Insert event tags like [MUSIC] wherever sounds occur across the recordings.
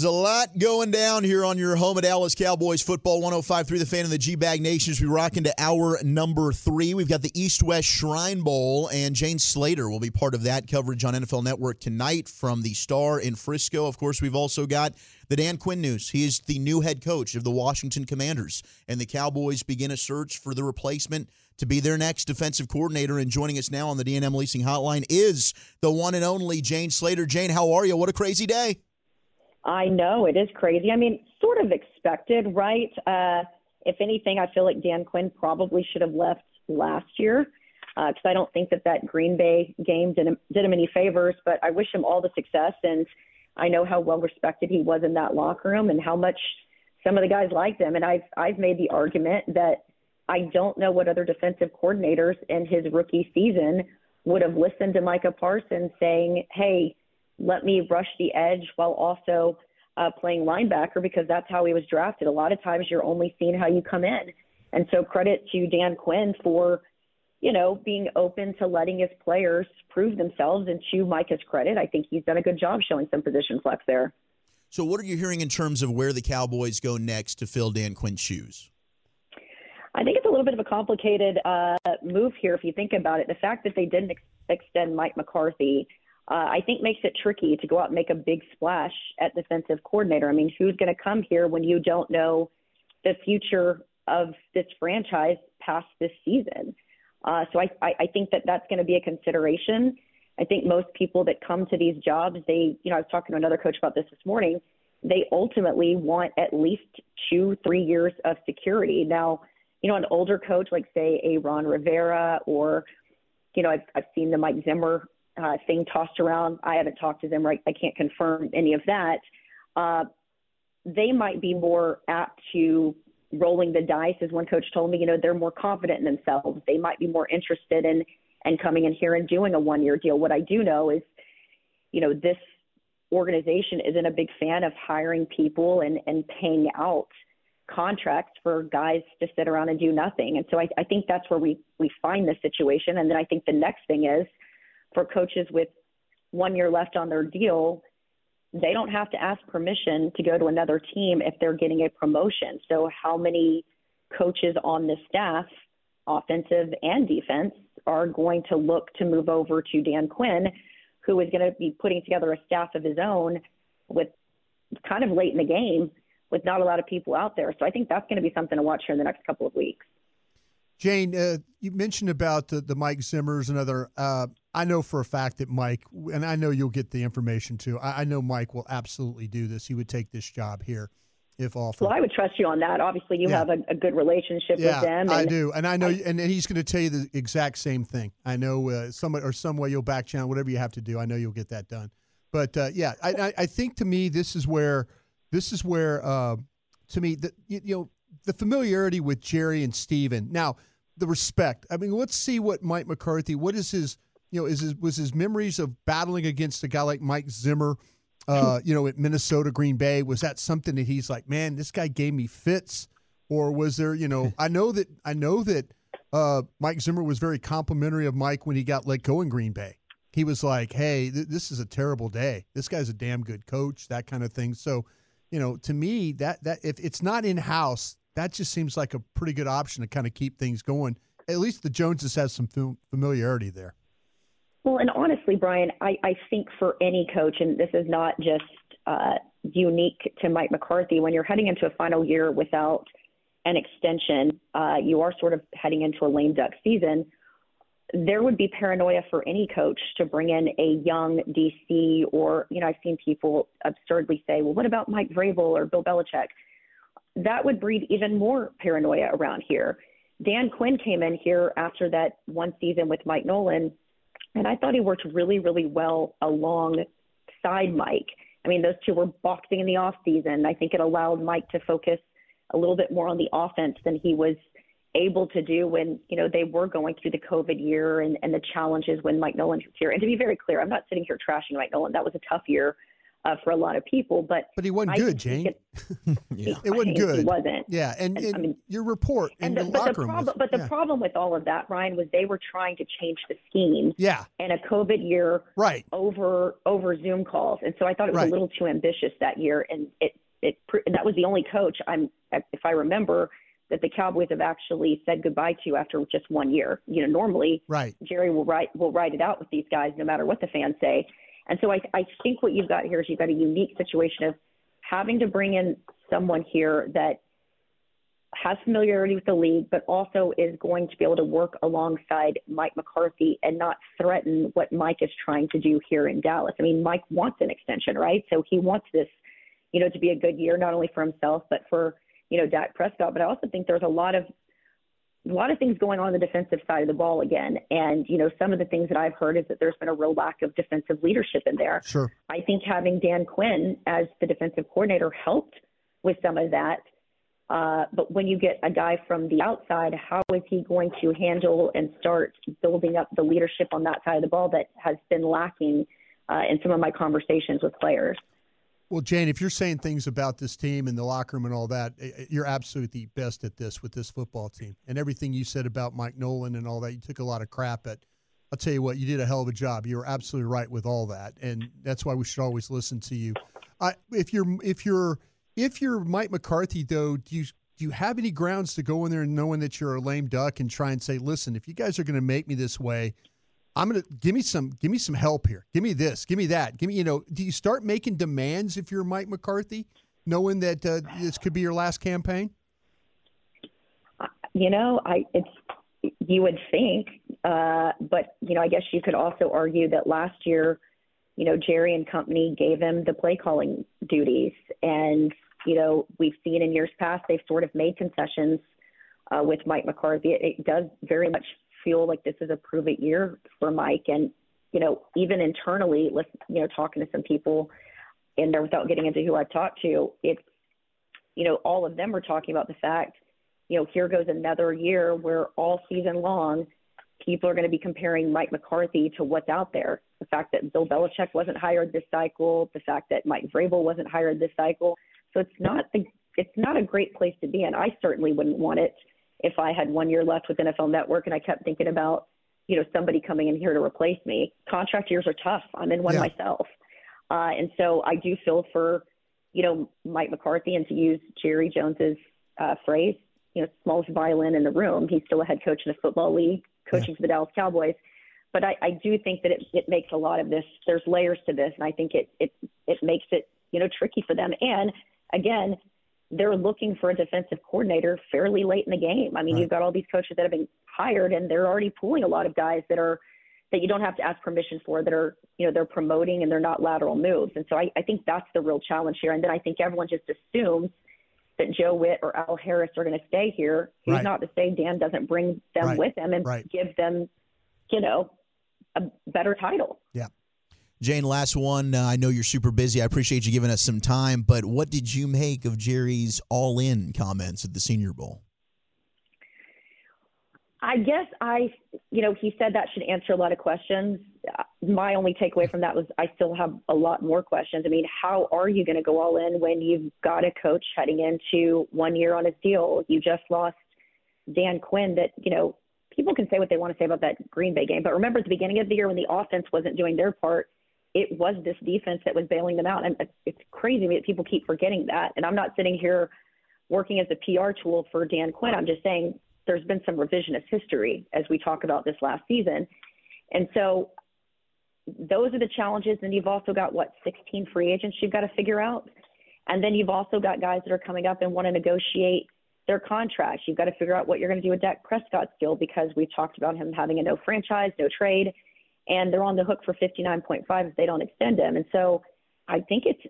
There's a lot going down here on your home at Dallas Cowboys football 105 through the fan of the G Bag Nation as we rock into hour number three. We've got the East West Shrine Bowl, and Jane Slater will be part of that coverage on NFL Network tonight from the Star in Frisco. Of course, we've also got the Dan Quinn news. He is the new head coach of the Washington Commanders, and the Cowboys begin a search for the replacement to be their next defensive coordinator. And joining us now on the D&M Leasing Hotline is the one and only Jane Slater. Jane, how are you? What a crazy day. I know it is crazy. I mean, sort of expected, right? Uh, if anything, I feel like Dan Quinn probably should have left last year because uh, I don't think that that Green Bay game did him, did him any favors. But I wish him all the success, and I know how well respected he was in that locker room and how much some of the guys liked him. And I've I've made the argument that I don't know what other defensive coordinators in his rookie season would have listened to Micah Parsons saying, "Hey." Let me rush the edge while also uh, playing linebacker because that's how he was drafted. A lot of times you're only seeing how you come in. And so credit to Dan Quinn for, you know, being open to letting his players prove themselves. And to Micah's credit, I think he's done a good job showing some position flex there. So, what are you hearing in terms of where the Cowboys go next to fill Dan Quinn's shoes? I think it's a little bit of a complicated uh, move here if you think about it. The fact that they didn't ex- extend Mike McCarthy uh, I think makes it tricky to go out and make a big splash at defensive coordinator. I mean, who's going to come here when you don't know the future of this franchise past this season? Uh, so I, I, I think that that's going to be a consideration. I think most people that come to these jobs, they, you know, I was talking to another coach about this this morning. They ultimately want at least two, three years of security. Now, you know, an older coach like say a Ron Rivera or, you know, I've, I've seen the Mike Zimmer uh, thing tossed around. I haven't talked to them, right? I can't confirm any of that. Uh, they might be more apt to rolling the dice, as one coach told me. You know, they're more confident in themselves. They might be more interested in and coming in here and doing a one-year deal. What I do know is, you know, this organization isn't a big fan of hiring people and and paying out contracts for guys to sit around and do nothing. And so I, I think that's where we we find this situation. And then I think the next thing is for coaches with one year left on their deal, they don't have to ask permission to go to another team if they're getting a promotion. So, how many coaches on the staff, offensive and defense, are going to look to move over to Dan Quinn, who is going to be putting together a staff of his own with kind of late in the game with not a lot of people out there. So, I think that's going to be something to watch here in the next couple of weeks. Jane, uh, you mentioned about the, the Mike Zimmers and other. Uh, I know for a fact that Mike, and I know you'll get the information too. I, I, know Mike will absolutely do this. He would take this job here if offered. Well, I would trust you on that. Obviously, you yeah. have a, a, good relationship yeah, with them. And I do, and I know, and, and he's going to tell you the exact same thing. I know uh, some or some way you'll back channel whatever you have to do. I know you'll get that done. But uh, yeah, I, I, think to me this is where this is where uh, to me the you, you know the familiarity with Jerry and Stephen. Now the respect. I mean, let's see what Mike McCarthy. What is his? You know, is his was his memories of battling against a guy like Mike Zimmer? Uh, you know, at Minnesota, Green Bay. Was that something that he's like, man, this guy gave me fits? Or was there, you know, I know that I know that uh, Mike Zimmer was very complimentary of Mike when he got let go in Green Bay. He was like, "Hey, th- this is a terrible day. This guy's a damn good coach." That kind of thing. So, you know, to me, that that if it's not in house, that just seems like a pretty good option to kind of keep things going. At least the Joneses has some familiarity there. Well, and honestly, Brian, I, I think for any coach, and this is not just uh, unique to Mike McCarthy, when you're heading into a final year without an extension, uh, you are sort of heading into a lame duck season. There would be paranoia for any coach to bring in a young DC, or, you know, I've seen people absurdly say, well, what about Mike Vrabel or Bill Belichick? That would breed even more paranoia around here. Dan Quinn came in here after that one season with Mike Nolan, and I thought he worked really, really well alongside Mike. I mean, those two were boxing in the off season. I think it allowed Mike to focus a little bit more on the offense than he was able to do when you know they were going through the COVID year and, and the challenges when Mike Nolan was here. And to be very clear, I'm not sitting here trashing Mike Nolan. That was a tough year uh, for a lot of people. But but he wasn't good, Jane. It, [LAUGHS] yeah. it wasn't [LAUGHS] good. He wasn't. Yeah, and, and, and I mean, your report and the, the but the problem, was, but the yeah. problem with all of that, Ryan, was they were trying to change the scheme. Yeah. In a COVID year, right? Over over Zoom calls, and so I thought it was right. a little too ambitious that year, and it it that was the only coach I'm if I remember that the Cowboys have actually said goodbye to after just one year. You know, normally right. Jerry will write will write it out with these guys no matter what the fans say. And so I, I think what you've got here is you've got a unique situation of having to bring in someone here that has familiarity with the league, but also is going to be able to work alongside Mike McCarthy and not threaten what Mike is trying to do here in Dallas. I mean, Mike wants an extension, right? So he wants this, you know, to be a good year, not only for himself, but for, you know, Dak Prescott. But I also think there's a lot of a lot of things going on, on the defensive side of the ball again. And, you know, some of the things that I've heard is that there's been a real lack of defensive leadership in there. Sure. I think having Dan Quinn as the defensive coordinator helped with some of that. Uh, but when you get a guy from the outside, how is he going to handle and start building up the leadership on that side of the ball that has been lacking uh, in some of my conversations with players? Well, Jane, if you're saying things about this team and the locker room and all that, eh, eh, you're absolutely the best at this with this football team. And everything you said about Mike Nolan and all that, you took a lot of crap at. I'll tell you what, you did a hell of a job. You were absolutely right with all that, and that's why we should always listen to you. I, if you're if you're if you're Mike McCarthy, though, do you do you have any grounds to go in there and knowing that you're a lame duck and try and say, listen, if you guys are going to make me this way, I'm gonna give me some give me some help here. Give me this. Give me that. Give me you know. Do you start making demands if you're Mike McCarthy, knowing that uh, this could be your last campaign? You know, I it's you would think, uh, but you know, I guess you could also argue that last year, you know, Jerry and company gave him the play calling duties, and you know, we've seen in years past they've sort of made concessions uh, with Mike McCarthy. It, it does very much feel like this is a prove it year for Mike. And, you know, even internally, let's, you know, talking to some people in there without getting into who I've talked to, it's, you know, all of them are talking about the fact, you know, here goes another year where all season long, people are going to be comparing Mike McCarthy to what's out there. The fact that Bill Belichick wasn't hired this cycle, the fact that Mike Vrabel wasn't hired this cycle. So it's not the, it's not a great place to be in. I certainly wouldn't want it if I had one year left with NFL Network and I kept thinking about, you know, somebody coming in here to replace me. Contract years are tough. I'm in one Yeah. myself. Uh, and so I do feel for, you know, Mike McCarthy and to use Jerry Jones's uh, phrase, you know, smallest violin in the room. He's still a head coach in the football league, coaching for the Dallas Cowboys. But I, I do think that it, it makes a lot of this. There's layers to this, and I think it it it makes it you know tricky for them. And again, they're looking for a defensive coordinator fairly late in the game. I mean, Right. you've got all these coaches that have been hired, and they're already pulling a lot of guys that are that you don't have to ask permission for that are you know they're promoting and they're not lateral moves. And so I, I think that's the real challenge here. And then I think everyone just assumes that Joe Whitt or Al Harris are going to stay here. Who's Right. not to say Dan doesn't bring them Right. with him and Right. give them, you know, a better title. Jane, last one. Uh, I know you're super busy. I appreciate you giving us some time, but what did you make of Jerry's all in comments at the Senior Bowl? I guess I, you know, he said that should answer a lot of questions. Uh, My only takeaway from that was I still have a lot more questions. I mean, how are you going to go all in when you've got a coach heading into one year on his deal? You just lost Dan Quinn that, you know, people can say what they want to say about that Green Bay game, but remember at the beginning of the year when the offense wasn't doing their part, it was this defense that was bailing them out. And it's- crazy to me that people keep forgetting that. And I'm not sitting here working as a PR tool for Dan Quinn. I'm just saying there's been some revisionist history as we talk about this last season. And so those are the challenges. And you've also got what, 16 free agents you've got to figure out. And then you've also got guys that are coming up and want to negotiate their contracts. You've got to figure out what you're going to do with Dak Prescott's deal because we talked about him having a no franchise, no trade, and they're on the hook for 59.5 if they don't extend him. And so I think it's,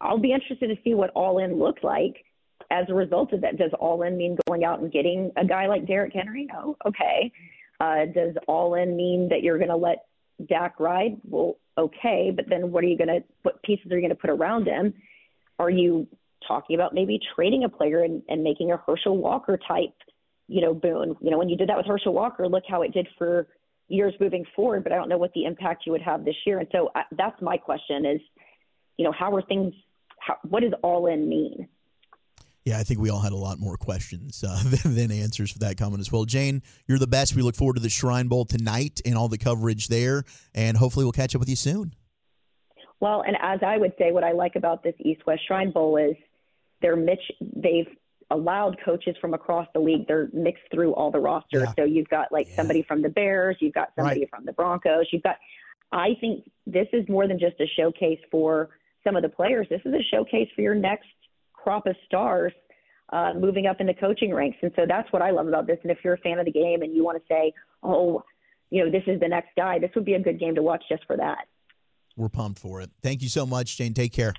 I'll be interested to see what all in looks like as a result of that. Does all in mean going out and getting a guy like Derrick Henry? No. Okay. Uh, does all in mean that you're going to let Dak ride? Well, okay. But then what are you going to, what pieces are you going to put around him? Are you talking about maybe trading a player and, and making a Herschel Walker type, you know, boon? You know, when you did that with Herschel Walker, look how it did for years moving forward, but I don't know what the impact you would have this year. And so I, that's my question is, you know, how are things? How, what does all in mean? Yeah, I think we all had a lot more questions uh, [LAUGHS] than, than, answers for that comment as well. Jane, you're the best. We look forward to the Shrine Bowl tonight and all the coverage there, and hopefully we'll catch up with you soon. Well, and as I would say, what I like about this East West Shrine Bowl is they're Mitch. They've allowed coaches from across the league. They're mixed through all the rosters. Yeah. So you've got like yeah. somebody from the Bears, you've got somebody right. from the Broncos, you've got. I think this is more than just a showcase for some of the players. This is a showcase for your next crop of stars uh, moving up in the coaching ranks. And so that's what I love about this. And if you're a fan of the game and you want to say, oh, you know, this is the next guy, this would be a good game to watch just for that. We're pumped for it. Thank you so much, Jane. Take care.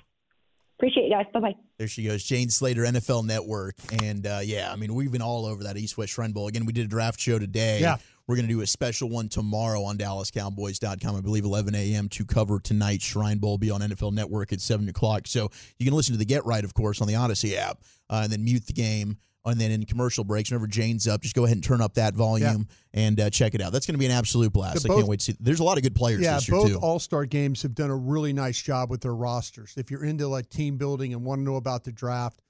Appreciate you guys. Bye bye. There she goes, Jane Slater, NFL Network. And uh, yeah, I mean, we've been all over that East West Shrine Bowl. Again, we did a draft show today. Yeah. We're going to do a special one tomorrow on DallasCowboys.com. I believe 11 a.m. to cover tonight's Shrine Bowl. Be on NFL Network at 7 o'clock. So you can listen to the Get Right, of course, on the Audacy app, uh, and then mute the game. And then in commercial breaks, whenever Jane's up, just go ahead and turn up that volume yeah. and uh, check it out. That's going to be an absolute blast. Both, I can't wait to see. There's a lot of good players yeah, this year, both too. All Star games have done a really nice job with their rosters. If you're into like team building and want to know about the draft,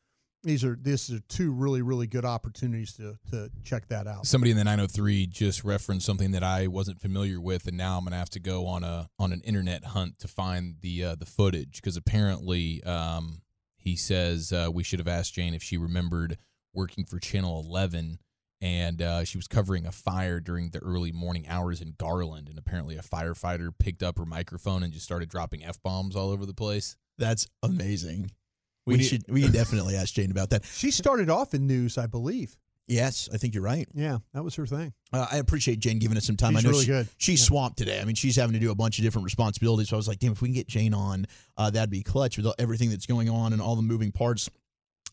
these are this are two really really good opportunities to to check that out. Somebody in the 903 just referenced something that I wasn't familiar with, and now I'm gonna have to go on a on an internet hunt to find the uh, the footage because apparently um, he says uh, we should have asked Jane if she remembered working for Channel 11 and uh, she was covering a fire during the early morning hours in Garland, and apparently a firefighter picked up her microphone and just started dropping f bombs all over the place. That's amazing. We, we should we definitely ask Jane about that. [LAUGHS] She started off in news, I believe. Yes, I think you're right. Yeah, that was her thing. Uh, I appreciate Jane giving us some time. She's I know really she, good. she's yeah. swamped today. I mean, she's having to do a bunch of different responsibilities. So I was like, damn, if we can get Jane on, uh, that'd be clutch with everything that's going on and all the moving parts.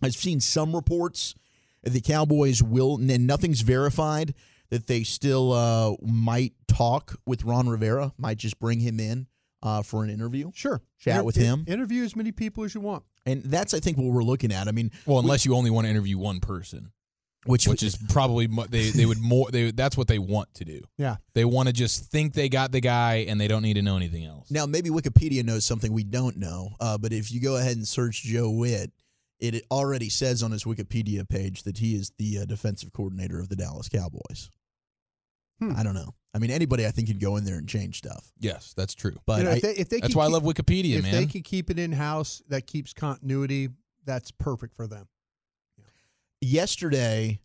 I've seen some reports the Cowboys will, and nothing's verified, that they still uh, might talk with Ron Rivera, might just bring him in uh, for an interview. Sure. Chat Inter- with him. Interview as many people as you want. And that's, I think, what we're looking at. I mean, well, unless we, you only want to interview one person, which which is probably they they would more they that's what they want to do. Yeah, they want to just think they got the guy and they don't need to know anything else. Now, maybe Wikipedia knows something we don't know, uh, but if you go ahead and search Joe Whitt, it already says on his Wikipedia page that he is the uh, defensive coordinator of the Dallas Cowboys. Hmm. I don't know. I mean, anybody I think could go in there and change stuff. Yes, that's true. But you know, I, if they, if they that's why keep, I love Wikipedia, if man. If they can keep it in house, that keeps continuity. That's perfect for them. Yeah. Yesterday,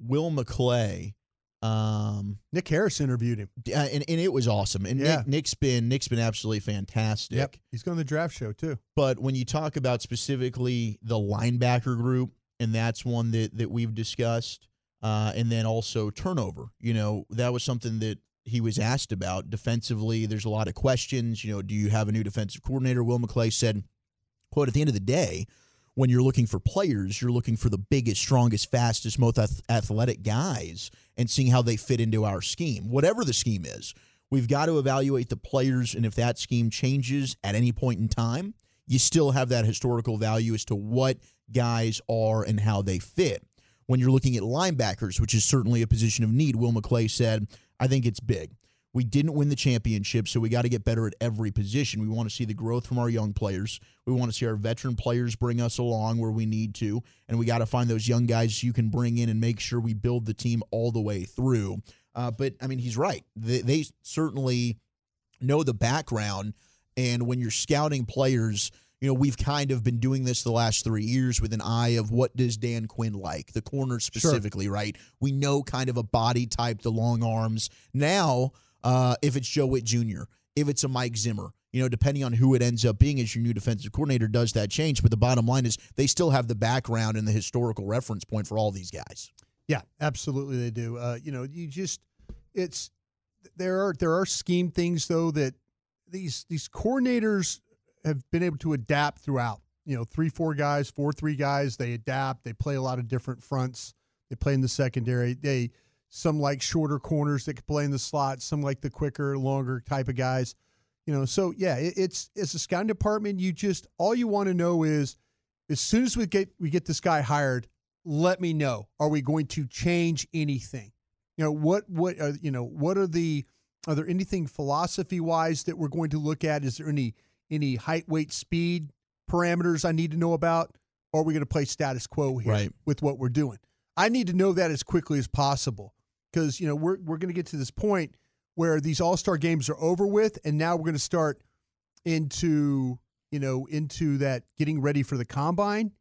Will McClay um, Nick Harris interviewed him, uh, and, and it was awesome. And yeah. Nick, Nick's been Nick's been absolutely fantastic. Yep, he's going to the draft show too. But when you talk about specifically the linebacker group, and that's one that that we've discussed, uh, and then also turnover. You know, that was something that he was asked about defensively. There's a lot of questions. You know, do you have a new defensive coordinator? Will McClay said, "quote At the end of the day." When you're looking for players, you're looking for the biggest, strongest, fastest, most athletic guys and seeing how they fit into our scheme. Whatever the scheme is, we've got to evaluate the players. And if that scheme changes at any point in time, you still have that historical value as to what guys are and how they fit. When you're looking at linebackers, which is certainly a position of need, Will McClay said, I think it's big. We didn't win the championship, so we got to get better at every position. We want to see the growth from our young players. We want to see our veteran players bring us along where we need to, and we got to find those young guys you can bring in and make sure we build the team all the way through. Uh, but I mean, he's right. They, they certainly know the background, and when you're scouting players you know, we've kind of been doing this the last three years with an eye of what does Dan Quinn like, the corner specifically, sure. right? We know kind of a body type, the long arms. Now uh, if it's Joe Whitt Jr., if it's a Mike Zimmer, you know, depending on who it ends up being as your new defensive coordinator, does that change? But the bottom line is they still have the background and the historical reference point for all these guys. Yeah, absolutely, they do. Uh, you know, you just it's there are there are scheme things though that these these coordinators have been able to adapt throughout. You know, three four guys, four three guys, they adapt. They play a lot of different fronts. They play in the secondary. They some like shorter corners that can play in the slot. Some like the quicker, longer type of guys. You know, so yeah, it, it's it's a scouting department. You just all you want to know is as soon as we get we get this guy hired, let me know. Are we going to change anything? You know what what are, you know what are the are there anything philosophy wise that we're going to look at? Is there any any height, weight, speed parameters I need to know about, or are we going to play status quo here Right. with what we're doing? I need to know that as quickly as possible because you know we're we're going to get to this point where these All Star games are over with, and now we're going to start into you know into that getting ready for the combine,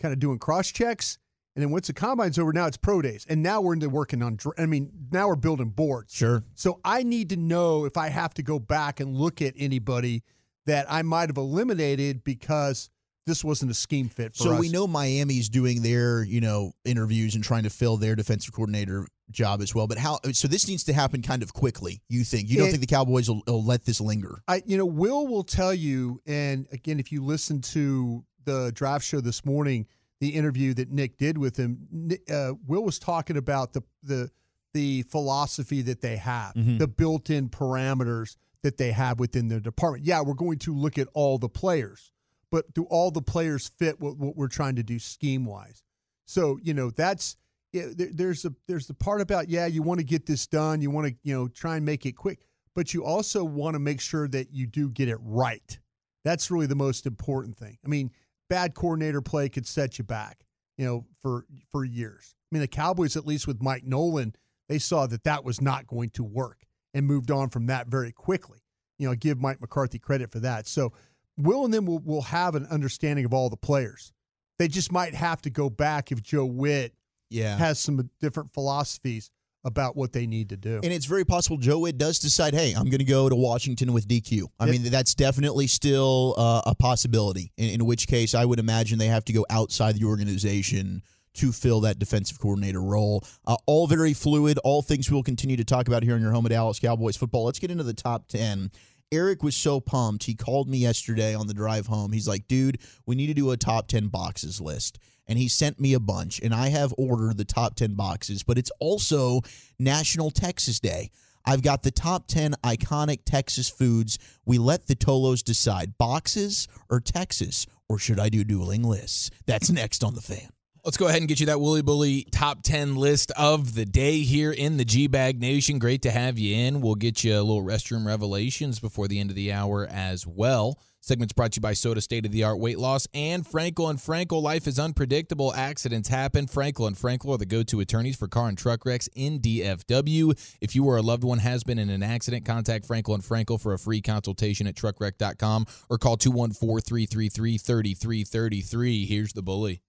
kind of doing cross checks, and then once the combine's over, now it's pro days, and now we're into working on. I mean, now we're building boards. Sure. So I need to know if I have to go back and look at anybody that I might have eliminated because this wasn't a scheme fit for So us. we know Miami's doing their, you know, interviews and trying to fill their defensive coordinator job as well. But how? So this needs to happen kind of quickly. You think? You don't It- think the Cowboys will, will let this linger? I, you know, Will will tell you, and again, if you listen to the draft show this morning, the interview that Nick did with him, uh, Will was talking about the the the philosophy that they have, Mhm. the built-in parameters that they have within their department. Yeah, we're going to look at all the players, but do all the players fit what, what we're trying to do scheme-wise? So you know, that's there's a there's the part about yeah, you want to get this done, you want to you know try and make it quick, but you also want to make sure that you do get it right. That's really the most important thing. I mean, bad coordinator play could set you back, you know, for for years. I mean, the Cowboys, at least with Mike Nolan, they saw that that was not going to work and moved on from that very quickly. You know, give Mike McCarthy credit for that. So, Will and them will will have an understanding of all the players. They just might have to go back if Joe Whitt Yeah. has some different philosophies about what they need to do. And it's very possible Joe Whitt does decide, hey, I'm going to go to Washington with DQ. I Yep. mean, that's definitely still uh, a possibility. In, in which case, I would imagine they have to go outside the organization to fill that defensive coordinator role. Uh, all very fluid. All things we'll continue to talk about here on your home at Dallas Cowboys football. Let's get into the top ten. Eric was so pumped. He called me yesterday on the drive home. He's like, dude, we need to do a top 10 boxes list. And he sent me a bunch, and I have ordered the top 10 boxes, but it's also National Texas Day. I've got the top 10 iconic Texas foods. We let the Tolos decide boxes or Texas, or should I do dueling lists? That's next on the fan. Let's go ahead and get you that Wooly Bully top 10 list of the day here in the G Bag Nation. Great to have you in. We'll get you a little restroom revelations before the end of the hour as well. Segment's brought to you by Soda State of the Art Weight Loss and Frenkel and Frenkel. Life is unpredictable. Accidents happen. Frenkel and Frenkel are the go-to attorneys for car and truck wrecks in DFW. If you or a loved one has been in an accident, contact Frenkel and Frenkel for a free consultation at truckwreck.com or call 214-333-3333. Here's the bully.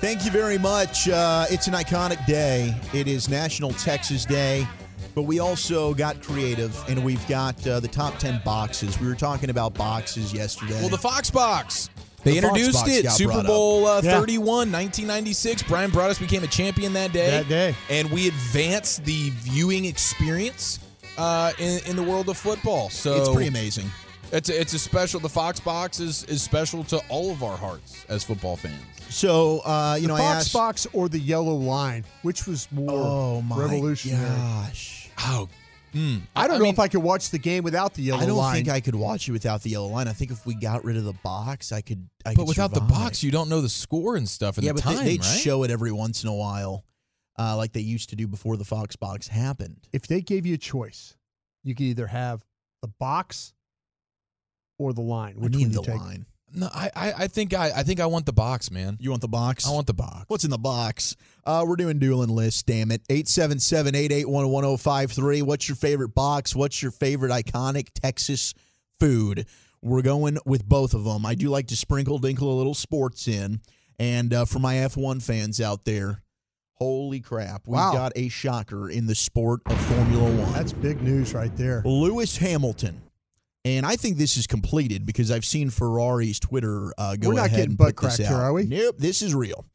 Thank you very much. Uh, it's an iconic day. It is National Texas Day, but we also got creative and we've got uh, the top 10 boxes. We were talking about boxes yesterday. Well, the Fox Box. They The introduced Box it. Super. Bowl uh, Yeah. 31, 1996. Bryan Broaddus became a champion that day. That day. And we advanced the viewing experience uh, in, in the world of football. So it's pretty amazing. It's a, it's a special. The Fox Box is, is special to all of our hearts as football fans. So, uh, you the know, I Fox asked. box or the yellow line, which was more oh, my revolutionary. gosh. Oh, mm. I don't know mean, if I could watch the game without the yellow line. I don't line. think I could watch it without the yellow line. I think if we got rid of the box, I could. I But could without the box, you don't know the score and stuff and yeah, the but time, they, would right? show it every once in a while, uh, like they used to do before the Fox box happened. if they gave you a choice, you could either have the box or the line. I Which need you the take? line. No, I, I I think I I think I want the box, man. You want the box? I want the box. What's in the box? Uh, we're doing dueling lists, damn it. 877 881 1053. What's your favorite box? What's your favorite iconic Texas food? We're going with both of them. I do like to sprinkle, dinkle a little sports in. And uh, for my F1 fans out there, holy crap, we've Wow. got a shocker in the sport of Formula One. That's big news right there. Lewis Hamilton. And I think this is completed because I've seen Ferrari's Twitter uh, go We're not ahead getting and butt put this cracked out. here, are we? Nope, this is real.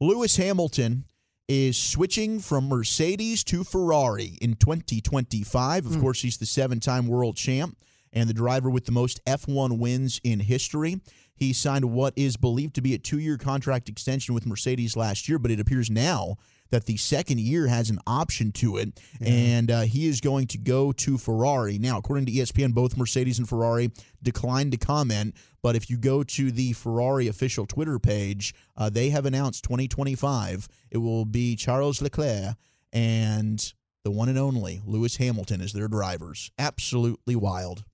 Lewis Hamilton is switching from Mercedes to Ferrari in 2025. Hmm. Of course, he's the seven-time world champ and the driver with the most F1 wins in history. He signed what is believed to be a two-year contract extension with Mercedes last year, but it appears now that the second year has an option to it, and uh, he is going to go to Ferrari. Now, according to ESPN, both Mercedes and Ferrari declined to comment, but if you go to the Ferrari official Twitter page, uh, they have announced 2025. It will be Charles Leclerc and the one and only Lewis Hamilton as their drivers. Absolutely wild.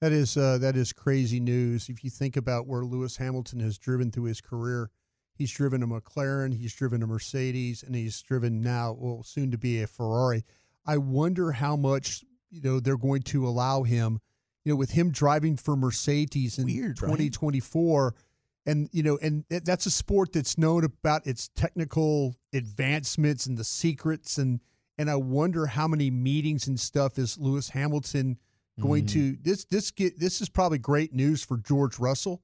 That is uh, that is crazy news. If you think about where Lewis Hamilton has driven through his career, he's driven a McLaren, he's driven a Mercedes, and he's driven now, well, soon to be a Ferrari. I wonder how much you know they're going to allow him. You know, with him driving for Mercedes in Weird, right? 2024, and you know, and that's a sport that's known about its technical advancements and the secrets, and and I wonder how many meetings and stuff is Lewis Hamilton going Mm-hmm. to this this get this is probably great news for George Russell.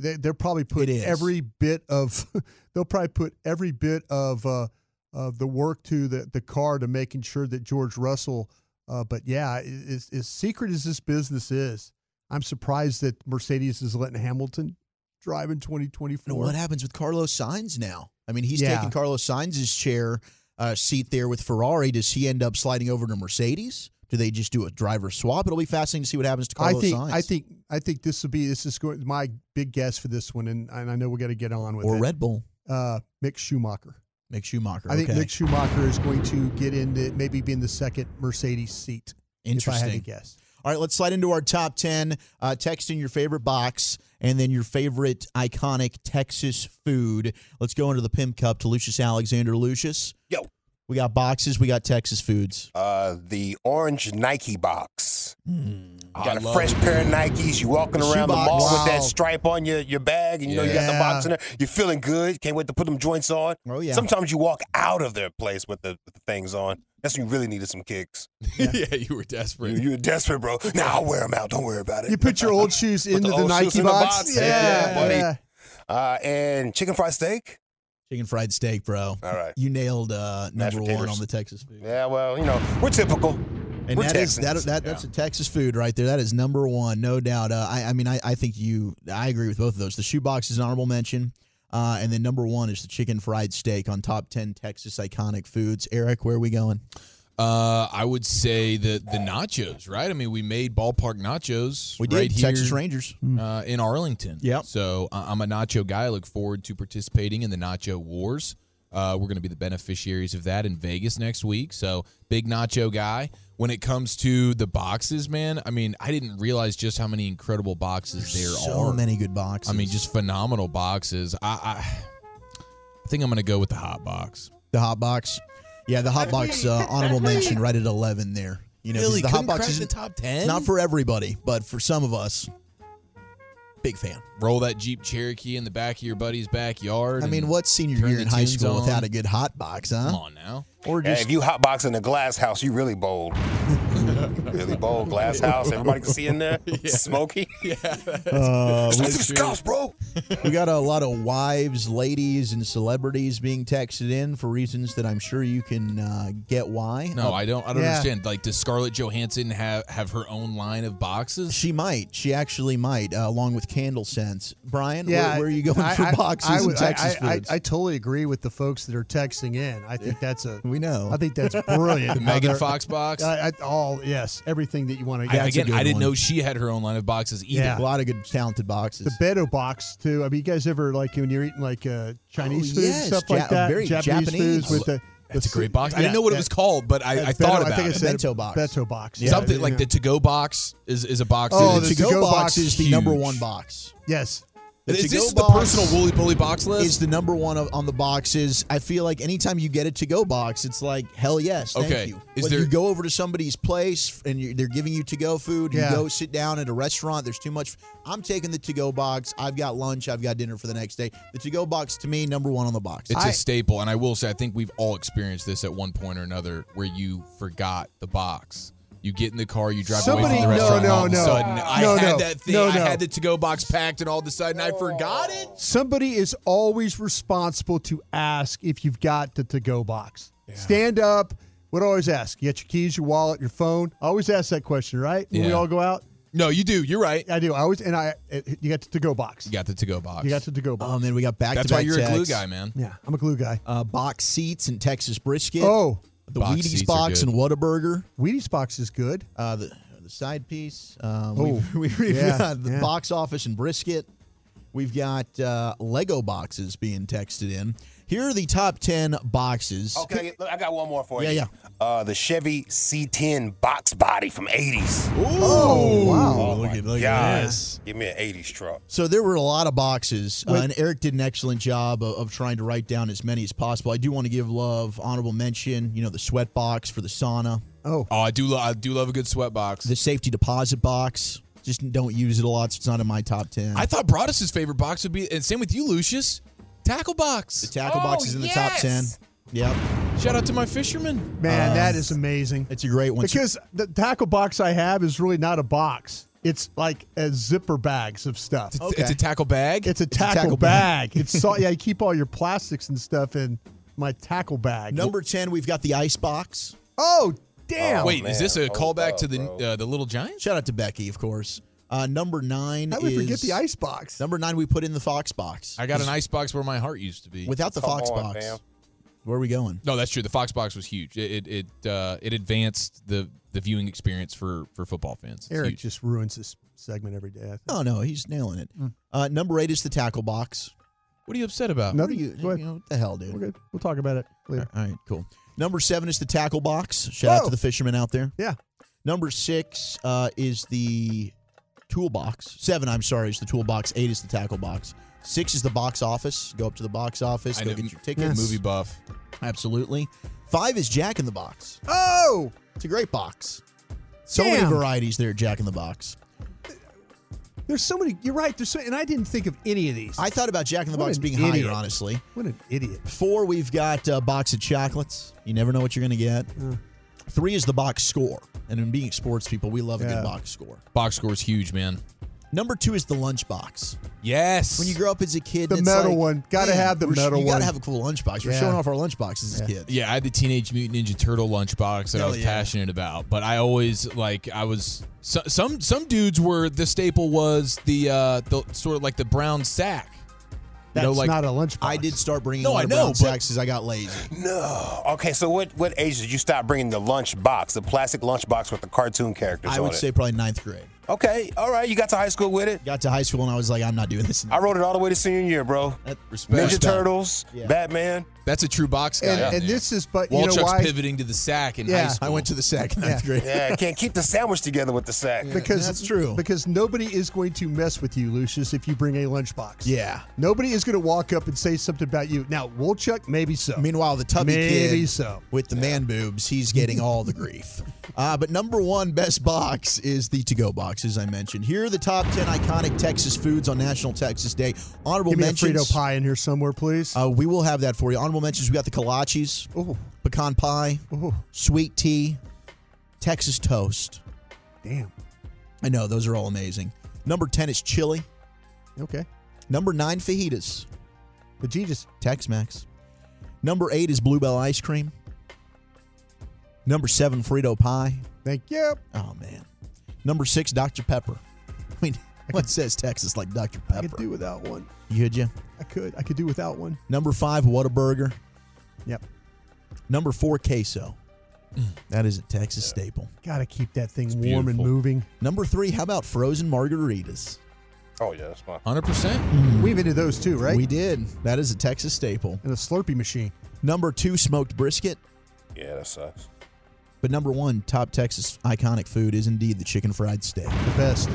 They, they'll probably put every bit of [LAUGHS] they'll probably put every bit of uh, of the work to the the car to making sure that George Russell. Uh, but yeah, as, as secret as this business is, I'm surprised that Mercedes is letting Hamilton drive in And 2024. what happens with Carlos Sainz now? I mean, he's Yeah. taking Carlos Sainz's chair uh, seat there with Ferrari. Does he end up sliding over to Mercedes? Do they just do a driver swap? It'll be fascinating to see what happens to Carlos I think Sainz. I think I think this will be this is going my big guess for this one, and, and I know we got to get on with or it. Or Red Bull. uh, Mick Schumacher. Mick Schumacher. I think. Mick Schumacher is going to get into maybe being the second Mercedes seat. If I had to Interesting. guess. All right, let's slide into our top 10. Uh, text in your favorite box and then your favorite iconic Texas food. Let's go into the Pimp Cup to Lucius Alexander. Lucius, Yo. We got boxes, we got Texas foods. Uh, the orange Nike box. You got I a fresh pair of Nikes. You walking around the mall with that stripe on your, your bag, and you know you got the box in there. You're feeling good. Can't wait to put them joints on. Oh, yeah. Sometimes you walk out of their place with the, with the things on. That's when you really needed some kicks. [LAUGHS] yeah, you were desperate. you were desperate, bro. Now I'll wear them out. Don't worry about it. You put your old [LAUGHS] shoes into the the, Nike shoes in the box. box. Yeah, buddy. uh, and chicken fried steak. Chicken fried steak, bro. All right. You nailed uh, number one on the Texas food. Yeah, well, you know we're typical. And We're that is that, Texans. that that's a Texas food right there. That is number one, no doubt. Uh, I I mean I, I think you I agree with both of those. The shoebox is an honorable mention, uh, and then number one is the chicken fried steak on top ten Texas iconic foods. Eric, where are we going? Uh, I would say the the nachos, right? I mean, we made ballpark nachos. We did right Texas here, Rangers. uh, in Arlington. Yep. So I'm a nacho guy. I look forward to participating in the Nacho Wars. Uh, we're going to be the beneficiaries of that in Vegas next week. So big nacho guy. When it comes to the boxes, man, I mean, I didn't realize just how many incredible boxes there so are. So many good boxes. I mean, just phenomenal boxes. I, I, I think I'm going to go with the hot box. the hot box. Yeah, the hot box uh, honorable [LAUGHS] mention right at eleven there. You know, Really? the hot Couldn't box crack is the top 10? Not for everybody, but for some of us, big fan. Roll that Jeep Cherokee in the back of your buddy's backyard. I mean, and what's senior year in high school on. without a good hot box, huh? Come on now. Or Hey, just if you hot box in a glass house, you really bold. [LAUGHS] [LAUGHS] really bold glass house. Everybody can see in there. [LAUGHS] Smoky. [LAUGHS] Yeah. uh, Let's we- the scouts, bro. we got a lot of wives, ladies, and celebrities being texted in for reasons that I'm sure you can uh, get why. No, Uh, I don't. I don't Yeah. understand. Like, does Scarlett Johansson have have her own line of boxes? She might. She actually might, uh, along with Candle Scents. Brian, Yeah, where, where are you going I- for I- boxes I, and would- Texas I, I, foods? I totally agree with the folks that are texting in. I think that's a. we know. I think that's brilliant. the Megan Fox box. I, I, all yes, everything that you want to I, that's a again, good I didn't one. know she had her own line of boxes either. Yeah. a lot of good, talented boxes. The Beto box too. I mean, you guys ever like when you're eating like uh, Chinese Oh, food yes, and stuff Ja- like that? very Japanese, Japanese. foods with the. That's a great box. I didn't know what it was called, but I, I thought about I think it. it's Bento box. Beto box. Yeah. Something yeah, like the to-go box is, is a box. Oh, that the to-go to-go box box is is the number huge. one box. yes. The is to-go this the box personal Wooly Bully box list? Is the number one of- on the boxes. I feel like anytime you get a to-go box, it's like hell yes, thank Okay. you. Is When there- you go over to somebody's place and you they're giving you to-go food, you go sit down at a restaurant. There's too much. I'm taking the to-go box. I've got lunch. I've got dinner for the next day. The to-go box to me, number one on the box. It's I- a staple, and I will say I think we've all experienced this at one point or another, where you forgot the box. You get in the car, you drive away from the no, restaurant, and no, all of a no. sudden I No, had no. that thing. No, I no. had the to-go box packed, and all of a sudden I forgot it. Somebody is always responsible to ask if you've got the to-go box. Stand up. What do I always ask? You got your keys, your wallet, your phone. I always ask that question, right? When we all go out. No, you do. You're right. I do. I always and I. You got the to-go box. You got the to-go box. You got the to-go box. Um, then we got back That's to why you're a glue guy, man. yeah, I'm a glue guy. Uh, box seats and Texas brisket. Oh, the Box Wheaties seats are box good. and Whataburger. Wheaties box is good. Uh, the the side piece. Um, Oh, we've, [LAUGHS] we've yeah, got the yeah. box office and brisket. We've got uh, Lego boxes being texted in. Here are the top 10 boxes. Okay, I, get- look, I got one more for Yeah, you. yeah. Uh, the Chevy C10 box body from 80s. Oh, wow. Oh, look at, look at this. Give me an 80s truck. So there were a lot of boxes, uh, and Eric did an excellent job of, of trying to write down as many as possible. I do want to give love, honorable mention, you know, the sweat box for the sauna, Oh, Oh, I do. Lo- I do love a good sweat box. the safety deposit box. Just don't use it a lot, so it's not in my top 10. I thought Broaddus' favorite box would be, and same with you, Lucius. Tackle box. the tackle Oh, box is in the top 10. yes. Yep. Shout out to my fisherman. man, uh, that is amazing. It's a great one. Because the tackle box I have is really not a box. It's like a zipper bags of stuff. It's, Okay. it's a tackle bag. It's a tackle, tackle bag. it's so [LAUGHS] yeah, you keep all your plastics and stuff in my tackle bag. Number 10, we've got the ice box. Oh, damn. Oh, Wait, is this a hold callback up, to the uh, the Little Giants? Shout out to Becky, of course. Uh, number nine How did we forget the ice box? Number nine, we put in the Fox box. I got an ice box where my heart used to be. Without the Come Fox on, box, fam. where are we going? no, that's true. The Fox box was huge. It it it, uh, it advanced the the viewing experience for for football fans. It's Eric huge. just ruins this segment every day. I think. Oh no, he's nailing it. Uh, number eight is the tackle box. What are you upset about? Nothing. You, Go ahead. you know, what the hell, dude? We're good. We'll talk about it later. All right, cool. Number seven is the tackle box. Shout out to the fishermen out there. Yeah. Number six uh, is the toolbox. Seven, I'm sorry, is the toolbox. Eight is the tackle box. Six is the box office. Go up to the box office. I Go know- get your ticket. Yes. Movie buff. Absolutely. Five is Jack in the Box. Oh, It's a great box. So many varieties there, Jack in the Box. There's so many. You're right. There's so, and I didn't think of any of these. I thought about Jack in the What Box being idiot. higher, honestly. what an idiot. Four, we've got a box of chocolates. You never know what you're going to get. Uh. Three is the box score. And in being sports people, we love a Yeah. good box score. Box score is huge, man. Number two is the lunchbox. Yes. When you grow up as a kid, The it's metal like, one. Gotta have the we're- metal You got to have a cool lunchbox. We're Yeah. showing off our lunchboxes as kids. Yeah, I had the Teenage Mutant Ninja Turtle lunchbox that I was yeah. passionate about, but I always like I was so, some some dudes were the staple was the uh the sort of like the brown sack. That's you know, like not a lunchbox. I did start bringing No, a lot I of know, brown but- I got lazy. No. Okay, so what, what age did you stop bringing the lunchbox, the plastic lunchbox with the cartoon characters I on would it? say probably ninth grade. Okay, all right. You got to high school with it. Got to high school and I was like, I'm not doing this. I wrote it all the way to senior year, bro. That- Respect. Ninja Respect. Turtles, Yeah. Batman. That's a true box guy. And, out and this is, but you know Walchuk's why? pivoting to the sack in Yeah. high school. I went to the sack in ninth Yeah. grade. Yeah, can't keep the sandwich together with the sack. Because That's true. Because nobody is going to mess with you, Lucius, if you bring a lunchbox. Yeah. Nobody is going to walk up and say something about you. Now, Wolchuk, maybe so. Meanwhile, the tubby Maybe kid so. with the man boobs, he's getting all the grief. [LAUGHS] Uh, but number one best box is the to-go box, as I mentioned. Here are the top ten iconic Texas foods on National Texas Day. Honorable Give me a mentions. Frito pie in here somewhere, please. Uh, we will have that for you. Honorable mentions. We got the kolaches, oh, pecan pie, oh, sweet tea, Texas toast. damn. I know those are all amazing. Number ten is chili. Okay. Number nine fajitas, The Jesus. Tex-Mex. Number eight is bluebell ice cream. Number seven Frito pie. Thank you. Oh man. Number six, Dr. Pepper. [LAUGHS] I mean, what says Texas like Dr. I could Pepper? do without one. Could you? I could. I could do without one. Number five, Whataburger. Yep. Number four, queso. Mm. That is a Texas staple. Got to keep that thing It's warm and moving. Number three, how about frozen margaritas? Oh yeah, that's fine. Hundred percent. Mm. We've invented those too, right? We did. That is a Texas staple. and a Slurpee machine. Number two, smoked brisket. Yeah, that sucks. But number one, top Texas iconic food is indeed the chicken fried steak. The best.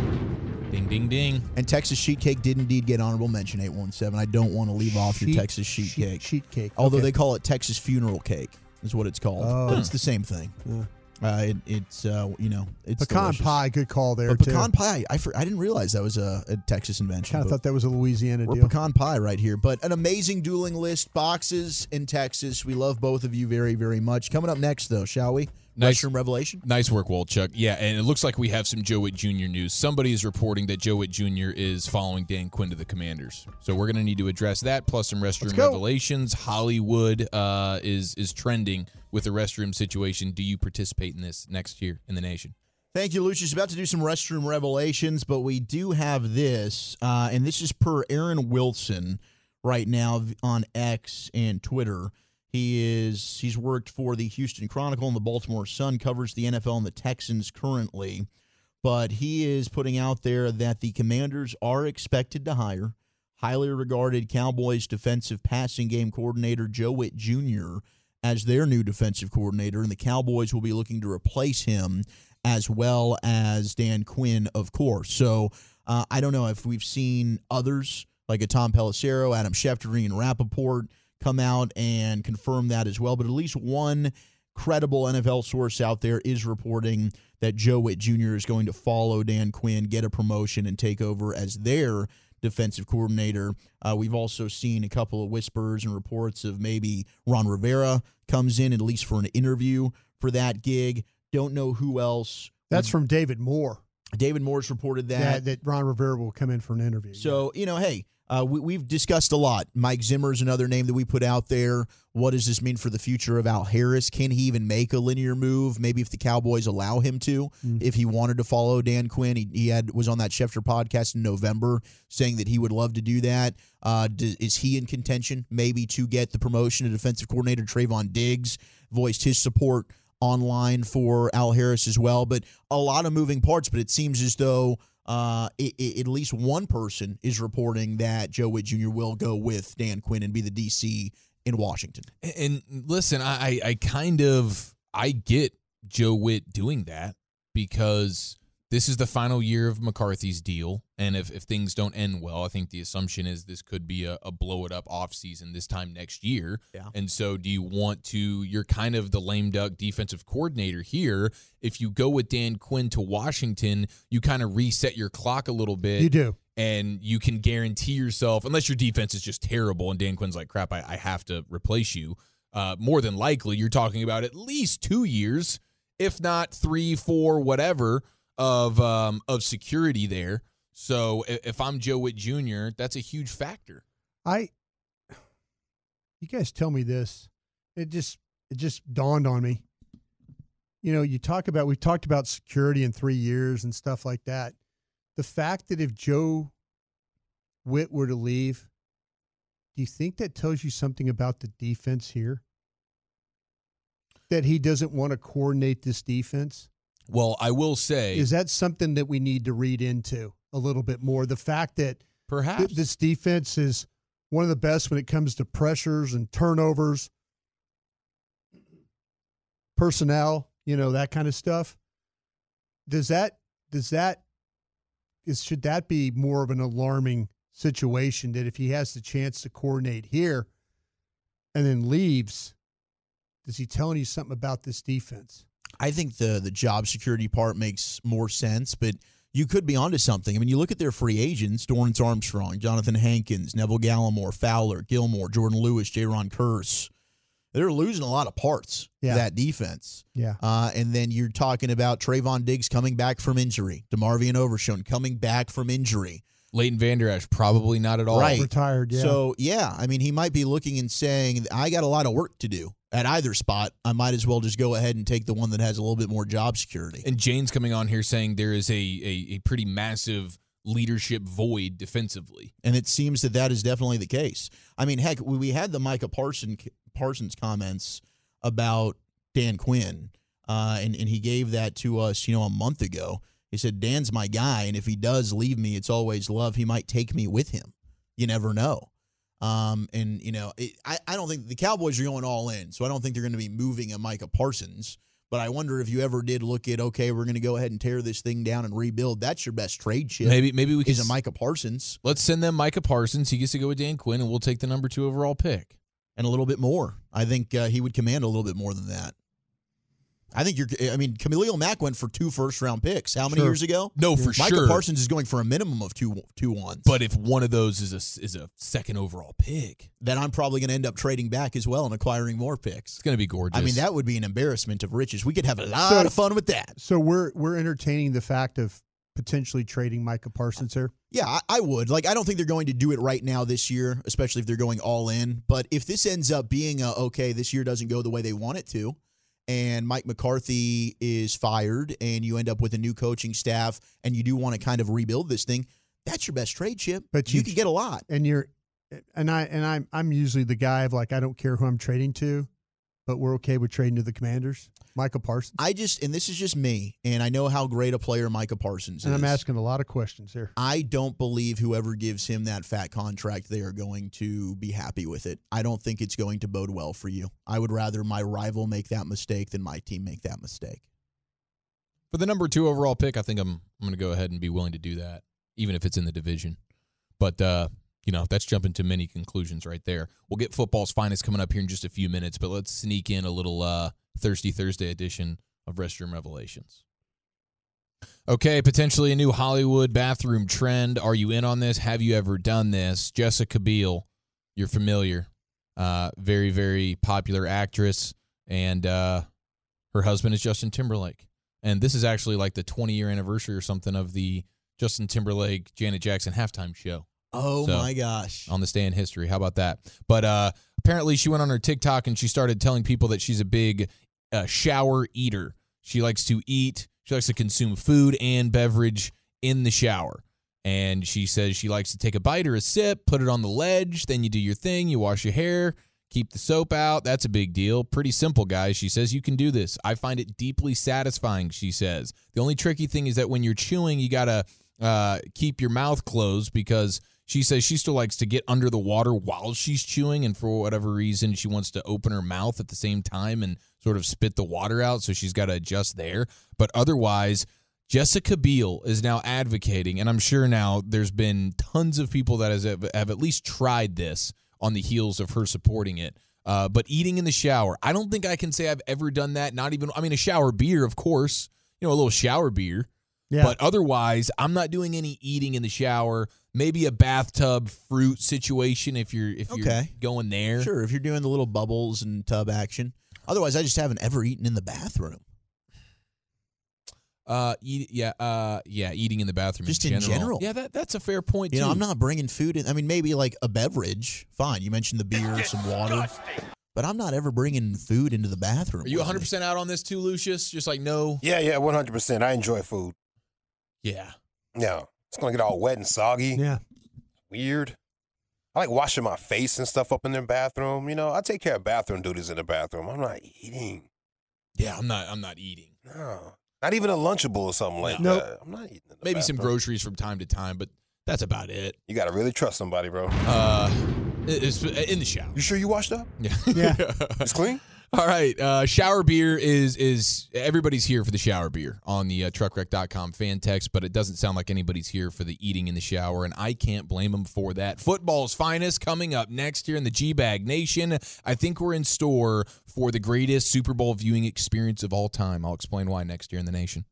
Ding ding ding. And Texas sheet cake did indeed get honorable mention 817. I don't want to leave off your Sheet- Texas sheet, cake. Sheet cake. Although Okay. they call it Texas funeral cake, is what it's called. Oh. But it's the same thing. Yeah. Uh, it, it's uh, you know it's pecan delicious. pie, good call there But too. pecan pie, I, for, I didn't realize that was a, a Texas invention. Kind of but thought that was a Louisiana we're deal. pecan pie right here. But an amazing dueling list, boxes in Texas. We love both of you very, very much. Coming up next, though, shall we? Nice. Restroom Revelation. Nice work, Wolchuk. Yeah, and it looks like we have some Joe Whitt Jr. news. Somebody is reporting that Joe Whitt Jr. is following Dan Quinn to the Commanders. So we're going to need to address that, plus some restroom revelations. Hollywood uh, is is trending with the restroom situation. Do you participate in this next year in the nation? Thank you, Lucius. About to do some restroom revelations, but we do have this, uh, and this is per Aaron Wilson right now on X and Twitter. He is he's worked for the Houston Chronicle and the Baltimore Sun, covers the NFL and the Texans currently, but he is putting out there that the Commanders are expected to hire highly regarded Cowboys defensive passing game coordinator Joe Whitt Jr. as their new defensive coordinator, and the Cowboys will be looking to replace him as well as Dan Quinn, of course. So uh, I don't know if we've seen others like a Tom Pelissero, Adam Schefter, and Rapoport come out and confirm that as well, but at least one credible NFL source out there is reporting that Joe Whitt Jr. is going to follow Dan Quinn, get a promotion, and take over as their defensive coordinator. Uh, we've also seen a couple of whispers and reports of maybe Ron Rivera comes in at least for an interview for that gig. Don't know who else. That's from David Moore. David Moore's reported that. That, that Ron Rivera will come in for an interview. So, you know, hey, uh, we, we've discussed a lot. Mike Zimmer is another name that we put out there. What does this mean for the future of Al Harris? Can he even make a linear move? Maybe if the Cowboys allow him to, Mm. if he wanted to follow Dan Quinn, he, he had was on that Schefter podcast in November saying that he would love to do that. Uh, is he in contention maybe to get the promotion of defensive coordinator? Trevon Diggs voiced his support online for Al Harris as well. But a lot of moving parts. But it seems as though uh, i i at least one person is reporting that Joe Whitt Jr. will go with Dan Quinn and be the DC in Washington. And listen, I, I kind of I get Joe Whitt doing that because this is the final year of McCarthy's deal. And if, if things don't end well, I think the assumption is this could be a, a blow it up off season this time next year. Yeah. And so do you want to you're kind of the lame duck defensive coordinator here. If you go with Dan Quinn to Washington, you kind of reset your clock a little bit you do. and you can guarantee yourself, unless your defense is just terrible and Dan Quinn's like, crap, I, I have to replace you. Uh, more than likely, you're talking about at least two years, if not three, four, whatever of um, of security there. So if I'm Joe Whitt Jr., that's a huge factor. I you guys tell me this. It just it just dawned on me. You know, you talk about we've talked about security in three years and stuff like that. The fact that if Joe Whitt were to leave, do you think that tells you something about the defense here? That he doesn't want to coordinate this defense? Well, I will say, Is that something that we need to read into a little bit more? The fact that perhaps Th- this defense is one of the best when it comes to pressures and turnovers, personnel, you know, that kind of stuff. Does that does that is should that be more of an alarming situation that if he has the chance to coordinate here and then leaves, is he telling you something about this defense? I think the the job security part makes more sense, but you could be onto something. I mean, you look at their free agents: Dorance Armstrong, Jonathan Hankins, Neville Gallimore, Fowler, Gilmore, Jordan Lewis, Jayron Kearse. They're losing a lot of parts Yeah. to that defense. Yeah. Uh, and then you're talking about Trevon Diggs coming back from injury, DeMarvion Overshown coming back from injury. Leighton Vander Esch probably not at all. Right. Retired, yeah. So yeah, I mean, he might be looking and saying, "I got a lot of work to do at either spot. I might as well just go ahead and take the one that has a little bit more job security." And Jane's coming on here saying there is a, a, a pretty massive leadership void defensively. and it seems that that is definitely the case. I mean, heck, we we had the Micah Parson Parsons comments about Dan Quinn, uh, and and he gave that to us, you know, a month ago. He said Dan's my guy, and if he does leave me, it's always love. He might take me with him. You never know. Um, and you know, it, I I don't think the Cowboys are going all in, so I don't think they're going to be moving a Micah Parsons. But I wonder if you ever did look at okay, we're going to go ahead and tear this thing down and rebuild. That's your best trade chip. Maybe maybe we can is a Micah Parsons. Let's send them Micah Parsons. He gets to go with Dan Quinn, and we'll take the number two overall pick. and a little bit more. I think uh, he would command a little bit more than that. I think you're. I mean, Khalil Mack went for two first round picks. How many Sure. years ago? No, for sure. Micah sure. Parsons is going for a minimum of two two ones. But if one of those is a is a second overall pick, then I'm probably going to end up trading back as well and acquiring more picks. it's going to be gorgeous. I mean, that would be an embarrassment of riches. We could have a lot So- of fun with that. so we're we're entertaining the fact of potentially trading Micah Parsons here. Yeah, I, I would. Like, I don't think they're going to do it right now this year, especially if they're going all in. But if this ends up being a okay, this year doesn't go the way they want it to, and Mike McCarthy is fired, and you end up with a new coaching staff, and you do want to kind of rebuild this thing, that's your best trade chip. But you you- could get a lot. and you're and I and I'm I'm usually the guy of like I don't care who I'm trading to, but we're okay with trading to the Commanders. Michael Parsons. I just, and this is just me, and I know how great a player Micah Parsons is. and. I'm asking a lot of questions here. I don't believe whoever gives him that fat contract, they are going to be happy with it. I don't think it's going to bode well for you. I would rather my rival make that mistake than my team make that mistake. For the number two overall pick, I think I'm I'm going to go ahead and be willing to do that, even if it's in the division. But uh, you know, that's jumping to many conclusions right there. We'll get football's finest coming up here in just a few minutes, but let's sneak in a little uh, Thirsty Thursday edition of Restroom Revelations. Okay, potentially a new Hollywood bathroom trend. Are you in on this? Have you ever done this? Jessica Biel, you're familiar. Uh, very, very popular actress, and uh, her husband is Justin Timberlake. And this is actually like the 20 year anniversary or something of the Justin Timberlake Janet Jackson halftime show Oh So, my gosh. on this day in history. How about that? But uh, apparently, she went on her TikTok and she started telling people that she's a big uh, shower eater. She likes to eat, she likes to consume food and beverage in the shower. And she says she likes to take a bite or a sip, put it on the ledge, then you do your thing, you wash your hair, keep the soap out. That's a big deal. Pretty simple, guys. She says you can do this. I find it deeply satisfying, she says. The only tricky thing is that when you're chewing, you got to uh, keep your mouth closed because she says she still likes to get under the water while she's chewing, and for whatever reason, she wants to open her mouth at the same time and sort of spit the water out. So she's got to adjust there. But otherwise, Jessica Biel is now advocating, and I'm sure now there's been tons of people that has, have at least tried this on the heels of her supporting it. Uh, but eating in the shower, I don't think I can say I've ever done that. Not even, I mean, a shower beer, of course, you know, a little shower beer. Yeah. But otherwise, I'm not doing any eating in the shower. Maybe a bathtub fruit situation if you're if you're Okay. going there. Sure, if you're doing the little bubbles and tub action. Otherwise, I just haven't ever eaten in the bathroom. Uh, eat, yeah, uh, yeah, eating in the bathroom Just in in general. general. Yeah, that that's a fair point You too. know, I'm not bringing food in. I mean, maybe like a beverage. Fine. You mentioned the beer, some water. But I'm not ever bringing food into the bathroom. Are you with 100 me. percent out on this too, Lucius? Just like no. Yeah, yeah, 100%. I enjoy food. Yeah. Yeah. It's going to get all wet and soggy. Yeah. Weird. I like washing my face and stuff up in the bathroom. You know, I take care of bathroom duties in the bathroom. I'm not eating. Yeah, I'm not. I'm not eating. No. Not even a Lunchable or something like Nope. that. I'm not eating. In the Maybe some groceries from time to time, but that's about it. You got to really trust somebody, bro. Uh, it's in the shower. You sure you washed up? Yeah. Yeah. [LAUGHS] It's clean? All right. Uh, shower beer is is everybody's here for the shower beer on the uh, truckwreck.com fan text, but it doesn't sound like anybody's here for the eating in the shower, and I can't blame them for that. Football's finest coming up next year in the G Bag Nation. I think we're in store for the greatest Super Bowl viewing experience of all time. I'll explain why next year in the nation.